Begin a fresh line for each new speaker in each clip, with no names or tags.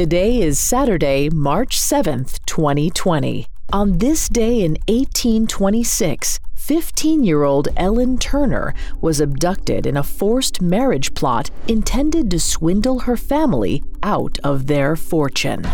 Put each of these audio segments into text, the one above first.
Today is Saturday, March 7th, 2020. On this day in 1826, 15 year old Ellen Turner was abducted in a forced marriage plot intended to swindle her family out of their fortune.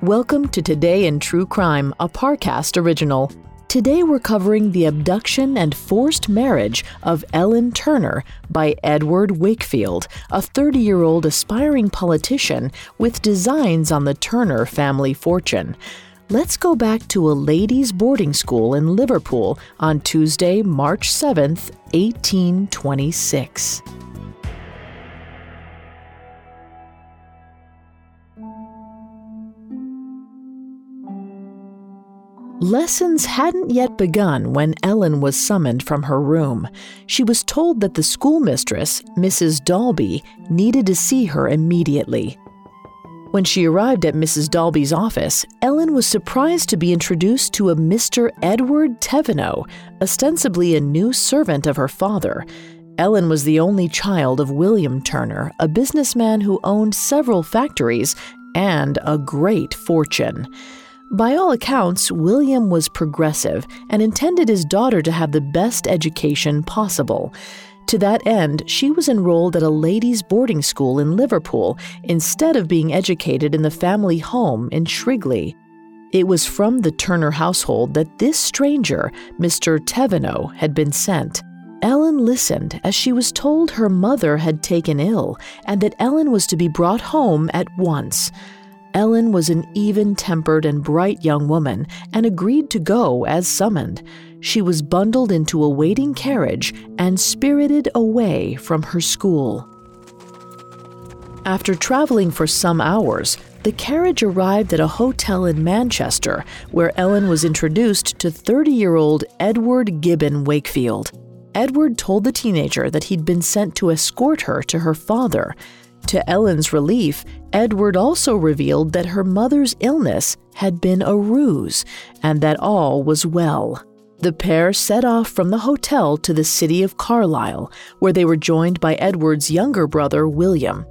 Welcome to Today in True Crime, a Parcast original. Today we're covering the abduction and forced marriage of Ellen Turner by Edward Wakefield, a 30 year old aspiring politician with designs on the Turner family fortune. Let's go back to a ladies' boarding school in Liverpool on Tuesday, March 7, 1826. Lessons hadn't yet begun when Ellen was summoned from her room. She was told that the schoolmistress, Mrs. Dalby, needed to see her immediately. When she arrived at Mrs. Dalby's office, Ellen was surprised to be introduced to a Mr. Edward Thevenot, ostensibly a new servant of her father. Ellen was the only child of William Turner, a businessman who owned several factories and a great fortune. By all accounts, William was progressive and intended his daughter to have the best education possible. To that end, she was enrolled at a ladies' boarding school in Liverpool instead of being educated in the family home in Shrigley. It was from the Turner household that this stranger, Mr. Thevenot, had been sent. Ellen listened as she was told her mother had taken ill and that Ellen was to be brought home at once. Ellen was an even tempered and bright young woman and agreed to go as summoned. She was bundled into a waiting carriage and spirited away from her school. After traveling for some hours, the carriage arrived at a hotel in Manchester where Ellen was introduced to 30 year old Edward Gibbon Wakefield. Edward told the teenager that he'd been sent to escort her to her father. To Ellen's relief, Edward also revealed that her mother's illness had been a ruse and that all was well. The pair set off from the hotel to the city of Carlisle, where they were joined by Edward's younger brother, William.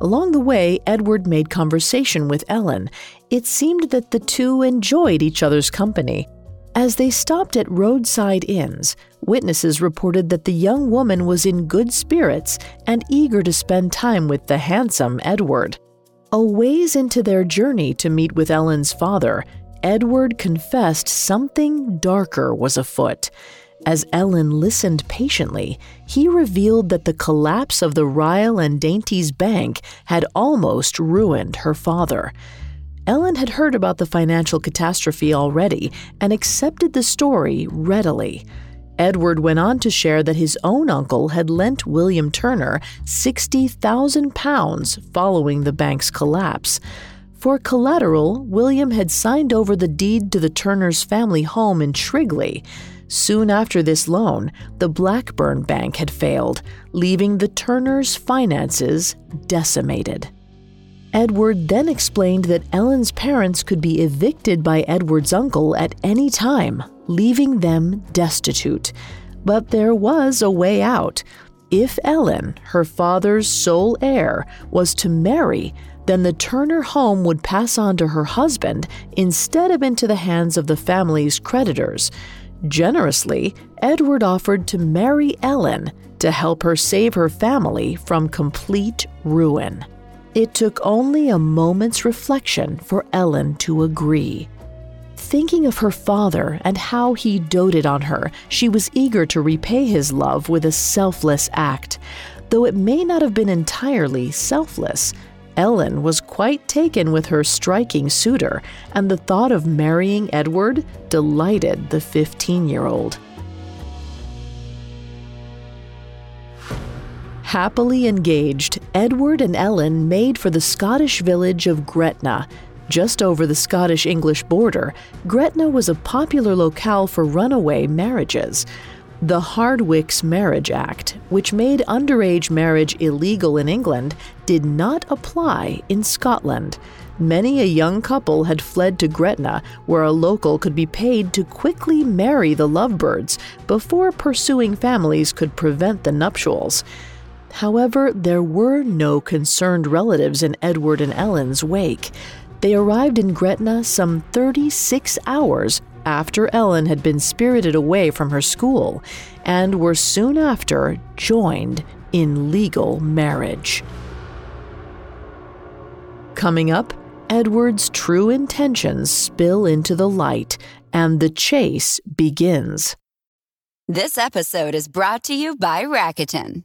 Along the way, Edward made conversation with Ellen. It seemed that the two enjoyed each other's company. As they stopped at roadside inns, witnesses reported that the young woman was in good spirits and eager to spend time with the handsome Edward. A ways into their journey to meet with Ellen's father, Edward confessed something darker was afoot. As Ellen listened patiently, he revealed that the collapse of the Ryle and Daintry's Bank had almost ruined her father. Ellen had heard about the financial catastrophe already and accepted the story readily. Edward went on to share that his own uncle had lent William Turner £60,000 following the bank's collapse. For collateral, William had signed over the deed to the Turners' family home in Shrigley. Soon after this loan, the Blackburn Bank had failed, leaving the Turners' finances decimated. Edward then explained that Ellen's parents could be evicted by Edward's uncle at any time, leaving them destitute. But there was a way out. If Ellen, her father's sole heir, was to marry, then the Turner home would pass on to her husband instead of into the hands of the family's creditors. Generously, Edward offered to marry Ellen to help her save her family from complete ruin. It took only a moment's reflection for Ellen to agree. Thinking of her father and how he doted on her, she was eager to repay his love with a selfless act. Though it may not have been entirely selfless, Ellen was quite taken with her striking suitor, and the thought of marrying Edward delighted the 15 year old. Happily engaged, Edward and Ellen made for the Scottish village of Gretna. Just over the Scottish English border, Gretna was a popular locale for runaway marriages. The Hardwicke's Marriage Act, which made underage marriage illegal in England, did not apply in Scotland. Many a young couple had fled to Gretna, where a local could be paid to quickly marry the lovebirds before pursuing families could prevent the nuptials. However, there were no concerned relatives in Edward and Ellen's wake. They arrived in Gretna some 36 hours after Ellen had been spirited away from her school and were soon after joined in legal marriage. Coming up, Edward's true intentions spill into the light and the chase begins.
This episode is brought to you by Rakuten.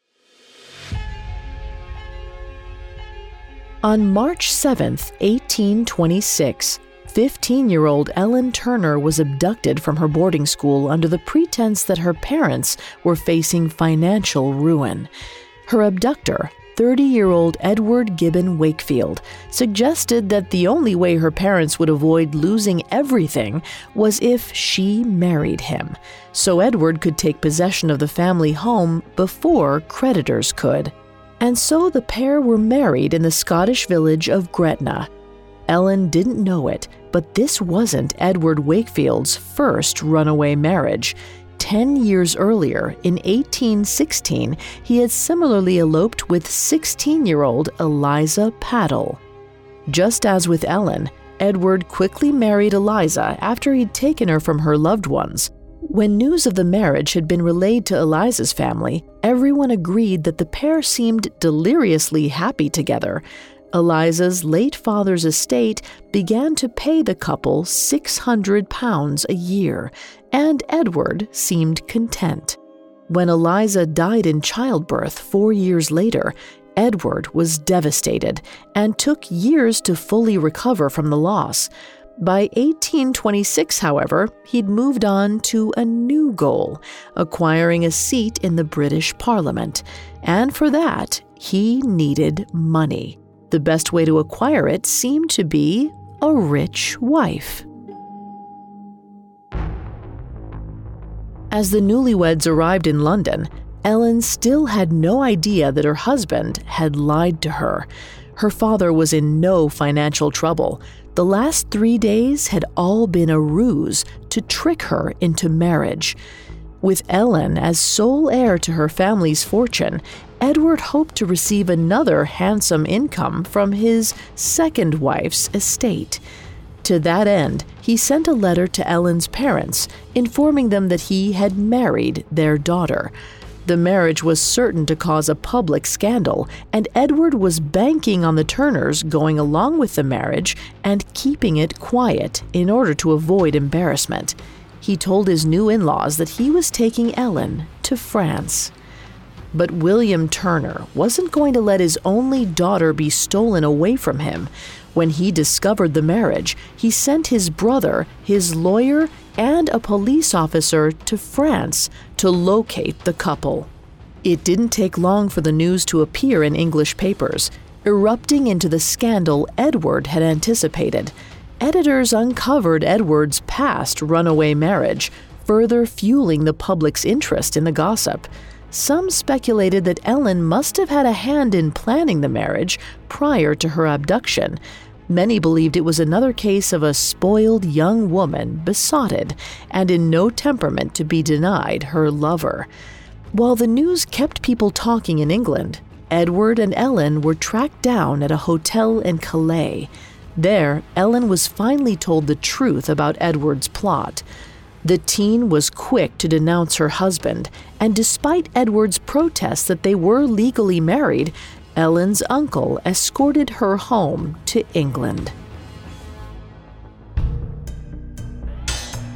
On March 7, 1826, 15 year old Ellen Turner was abducted from her boarding school under the pretense that her parents were facing financial ruin. Her abductor, 30 year old Edward Gibbon Wakefield, suggested that the only way her parents would avoid losing everything was if she married him, so Edward could take possession of the family home before creditors could. And so the pair were married in the Scottish village of Gretna. Ellen didn't know it, but this wasn't Edward Wakefield's first runaway marriage. Ten years earlier, in 1816, he had similarly eloped with 16 year old Eliza Pattle. Just as with Ellen, Edward quickly married Eliza after he'd taken her from her loved ones. When news of the marriage had been relayed to Eliza's family, everyone agreed that the pair seemed deliriously happy together. Eliza's late father's estate began to pay the couple 600 pounds a year, and Edward seemed content. When Eliza died in childbirth four years later, Edward was devastated and took years to fully recover from the loss. By 1826, however, he'd moved on to a new goal, acquiring a seat in the British Parliament. And for that, he needed money. The best way to acquire it seemed to be a rich wife. As the newlyweds arrived in London, Ellen still had no idea that her husband had lied to her. Her father was in no financial trouble. The last three days had all been a ruse to trick her into marriage. With Ellen as sole heir to her family's fortune, Edward hoped to receive another handsome income from his second wife's estate. To that end, he sent a letter to Ellen's parents, informing them that he had married their daughter. The marriage was certain to cause a public scandal, and Edward was banking on the Turners going along with the marriage and keeping it quiet in order to avoid embarrassment. He told his new in laws that he was taking Ellen to France. But William Turner wasn't going to let his only daughter be stolen away from him. When he discovered the marriage, he sent his brother, his lawyer, and a police officer to France to locate the couple. It didn't take long for the news to appear in English papers, erupting into the scandal Edward had anticipated. Editors uncovered Edward's past runaway marriage, further fueling the public's interest in the gossip. Some speculated that Ellen must have had a hand in planning the marriage prior to her abduction. Many believed it was another case of a spoiled young woman besotted and in no temperament to be denied her lover. While the news kept people talking in England, Edward and Ellen were tracked down at a hotel in Calais. There, Ellen was finally told the truth about Edward's plot. The teen was quick to denounce her husband, and despite Edward's protests that they were legally married, Ellen's uncle escorted her home to England.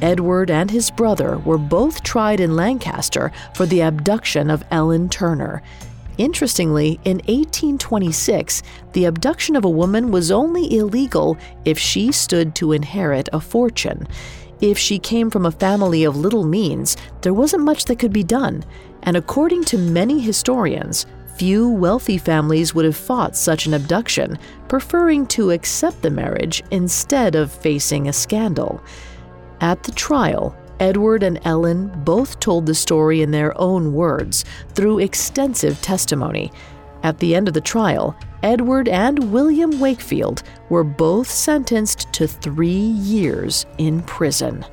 Edward and his brother were both tried in Lancaster for the abduction of Ellen Turner. Interestingly, in 1826, the abduction of a woman was only illegal if she stood to inherit a fortune. If she came from a family of little means, there wasn't much that could be done. And according to many historians, few wealthy families would have fought such an abduction, preferring to accept the marriage instead of facing a scandal. At the trial, Edward and Ellen both told the story in their own words through extensive testimony. At the end of the trial, Edward and William Wakefield were both sentenced to three years in prison.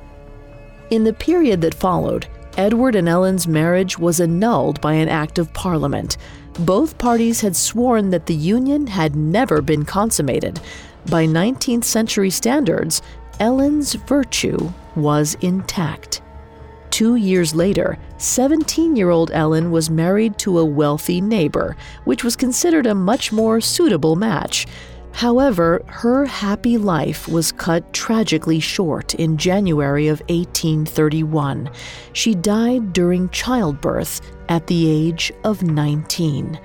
In the period that followed, Edward and Ellen's marriage was annulled by an act of parliament. Both parties had sworn that the union had never been consummated. By 19th century standards, Ellen's virtue was intact. Two years later, 17 year old Ellen was married to a wealthy neighbor, which was considered a much more suitable match. However, her happy life was cut tragically short in January of 1831. She died during childbirth at the age of 19.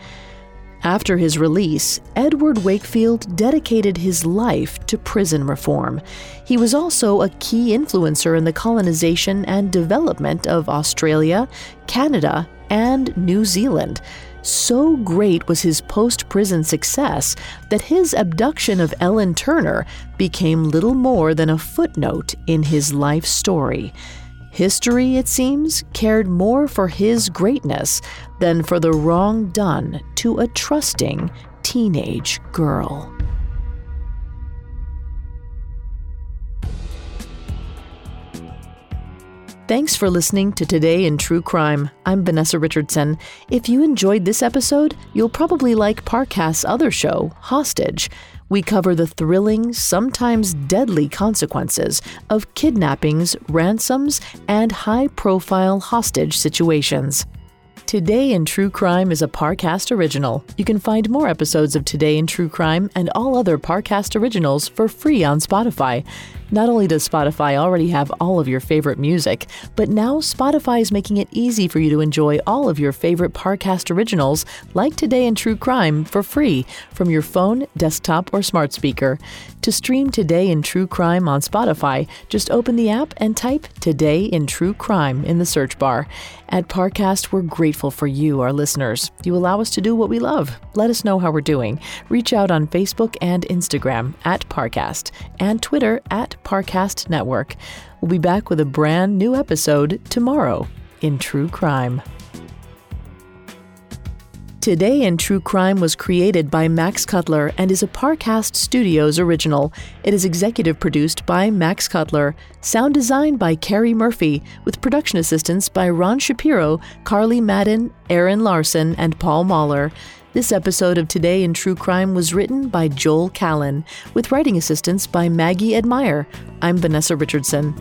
After his release, Edward Wakefield dedicated his life to prison reform. He was also a key influencer in the colonization and development of Australia, Canada, and New Zealand. So great was his post prison success that his abduction of Ellen Turner became little more than a footnote in his life story. History, it seems, cared more for his greatness than for the wrong done to a trusting teenage girl. Thanks for listening to Today in True Crime. I'm Vanessa Richardson. If you enjoyed this episode, you'll probably like Parcast's other show, Hostage. We cover the thrilling, sometimes deadly consequences of kidnappings, ransoms, and high profile hostage situations. Today in True Crime is a Parcast original. You can find more episodes of Today in True Crime and all other Parcast originals for free on Spotify. Not only does Spotify already have all of your favorite music, but now Spotify is making it easy for you to enjoy all of your favorite Parcast originals, like Today in True Crime, for free from your phone, desktop, or smart speaker. To stream Today in True Crime on Spotify, just open the app and type Today in True Crime in the search bar. At Parcast, we're grateful for you, our listeners. You allow us to do what we love. Let us know how we're doing. Reach out on Facebook and Instagram at Parcast and Twitter at Parcast Network. We'll be back with a brand new episode tomorrow in True Crime. Today in True Crime was created by Max Cutler and is a Parcast Studios original. It is executive produced by Max Cutler, sound designed by Carrie Murphy, with production assistance by Ron Shapiro, Carly Madden, Aaron Larson, and Paul Mahler. This episode of Today in True Crime was written by Joel Callan, with writing assistance by Maggie Admire. I'm Vanessa Richardson.